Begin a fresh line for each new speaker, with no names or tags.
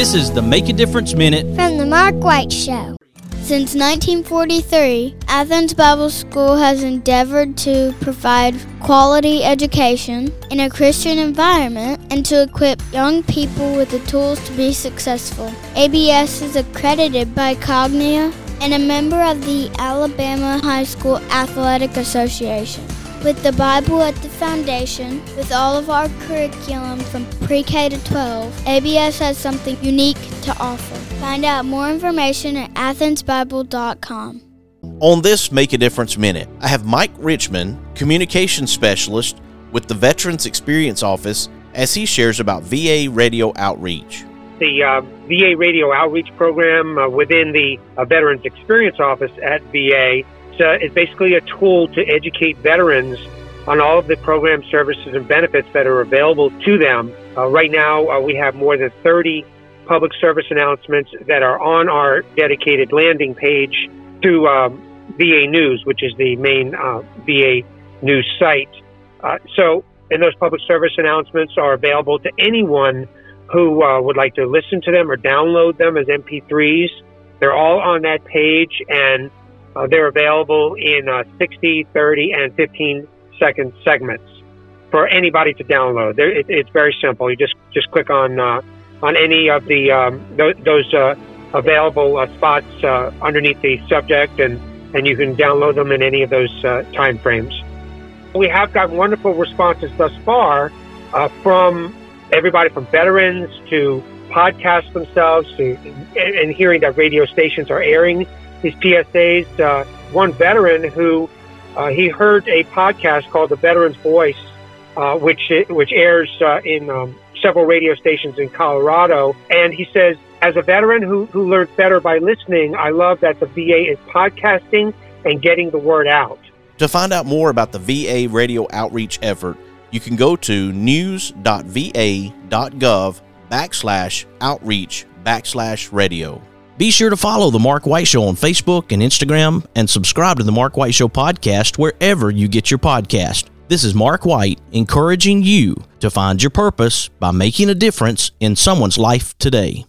This is the Make a Difference Minute
from the Mark White Show.
Since 1943, Athens Bible School has endeavored to provide quality education in a Christian environment and to equip young people with the tools to be successful. ABS is accredited by Cognia and a member of the Alabama High School Athletic Association. With the Bible at the foundation, with all of our curriculum from pre K to 12, ABS has something unique to offer. Find out more information at athensbible.com.
On this Make a Difference Minute, I have Mike Richman, Communication Specialist with the Veterans Experience Office, as he shares about VA radio outreach.
The uh, VA radio outreach program uh, within the uh, Veterans Experience Office at VA uh, is basically a tool to educate veterans on all of the program services and benefits that are available to them. Uh, right now, uh, we have more than 30 public service announcements that are on our dedicated landing page to um, VA News, which is the main uh, VA news site. Uh, so, and those public service announcements are available to anyone who uh, would like to listen to them or download them as MP3s. They're all on that page, and uh, they're available in uh, 60, 30, and 15 second segments for anybody to download. It, it's very simple. You just just click on uh, on any of the um, th- those uh, available uh, spots uh, underneath the subject, and and you can download them in any of those time frames. We have got wonderful responses thus far from everybody from veterans to podcasts themselves to and, and hearing that radio stations are airing these PSAs. Uh, one veteran who uh, he heard a podcast called The Veteran's Voice, uh, which which airs uh, in um, several radio stations in Colorado, and he says, as a veteran who who learns better by listening, I love that the VA is podcasting and getting the word out.
To find out more about the VA radio outreach effort, you can go to news.va.gov backslash outreach backslash radio.
Be sure to follow The Mark White Show on Facebook and Instagram and subscribe to The Mark White Show podcast wherever you get your podcast. This is Mark White encouraging you to find your purpose by making a difference in someone's life today.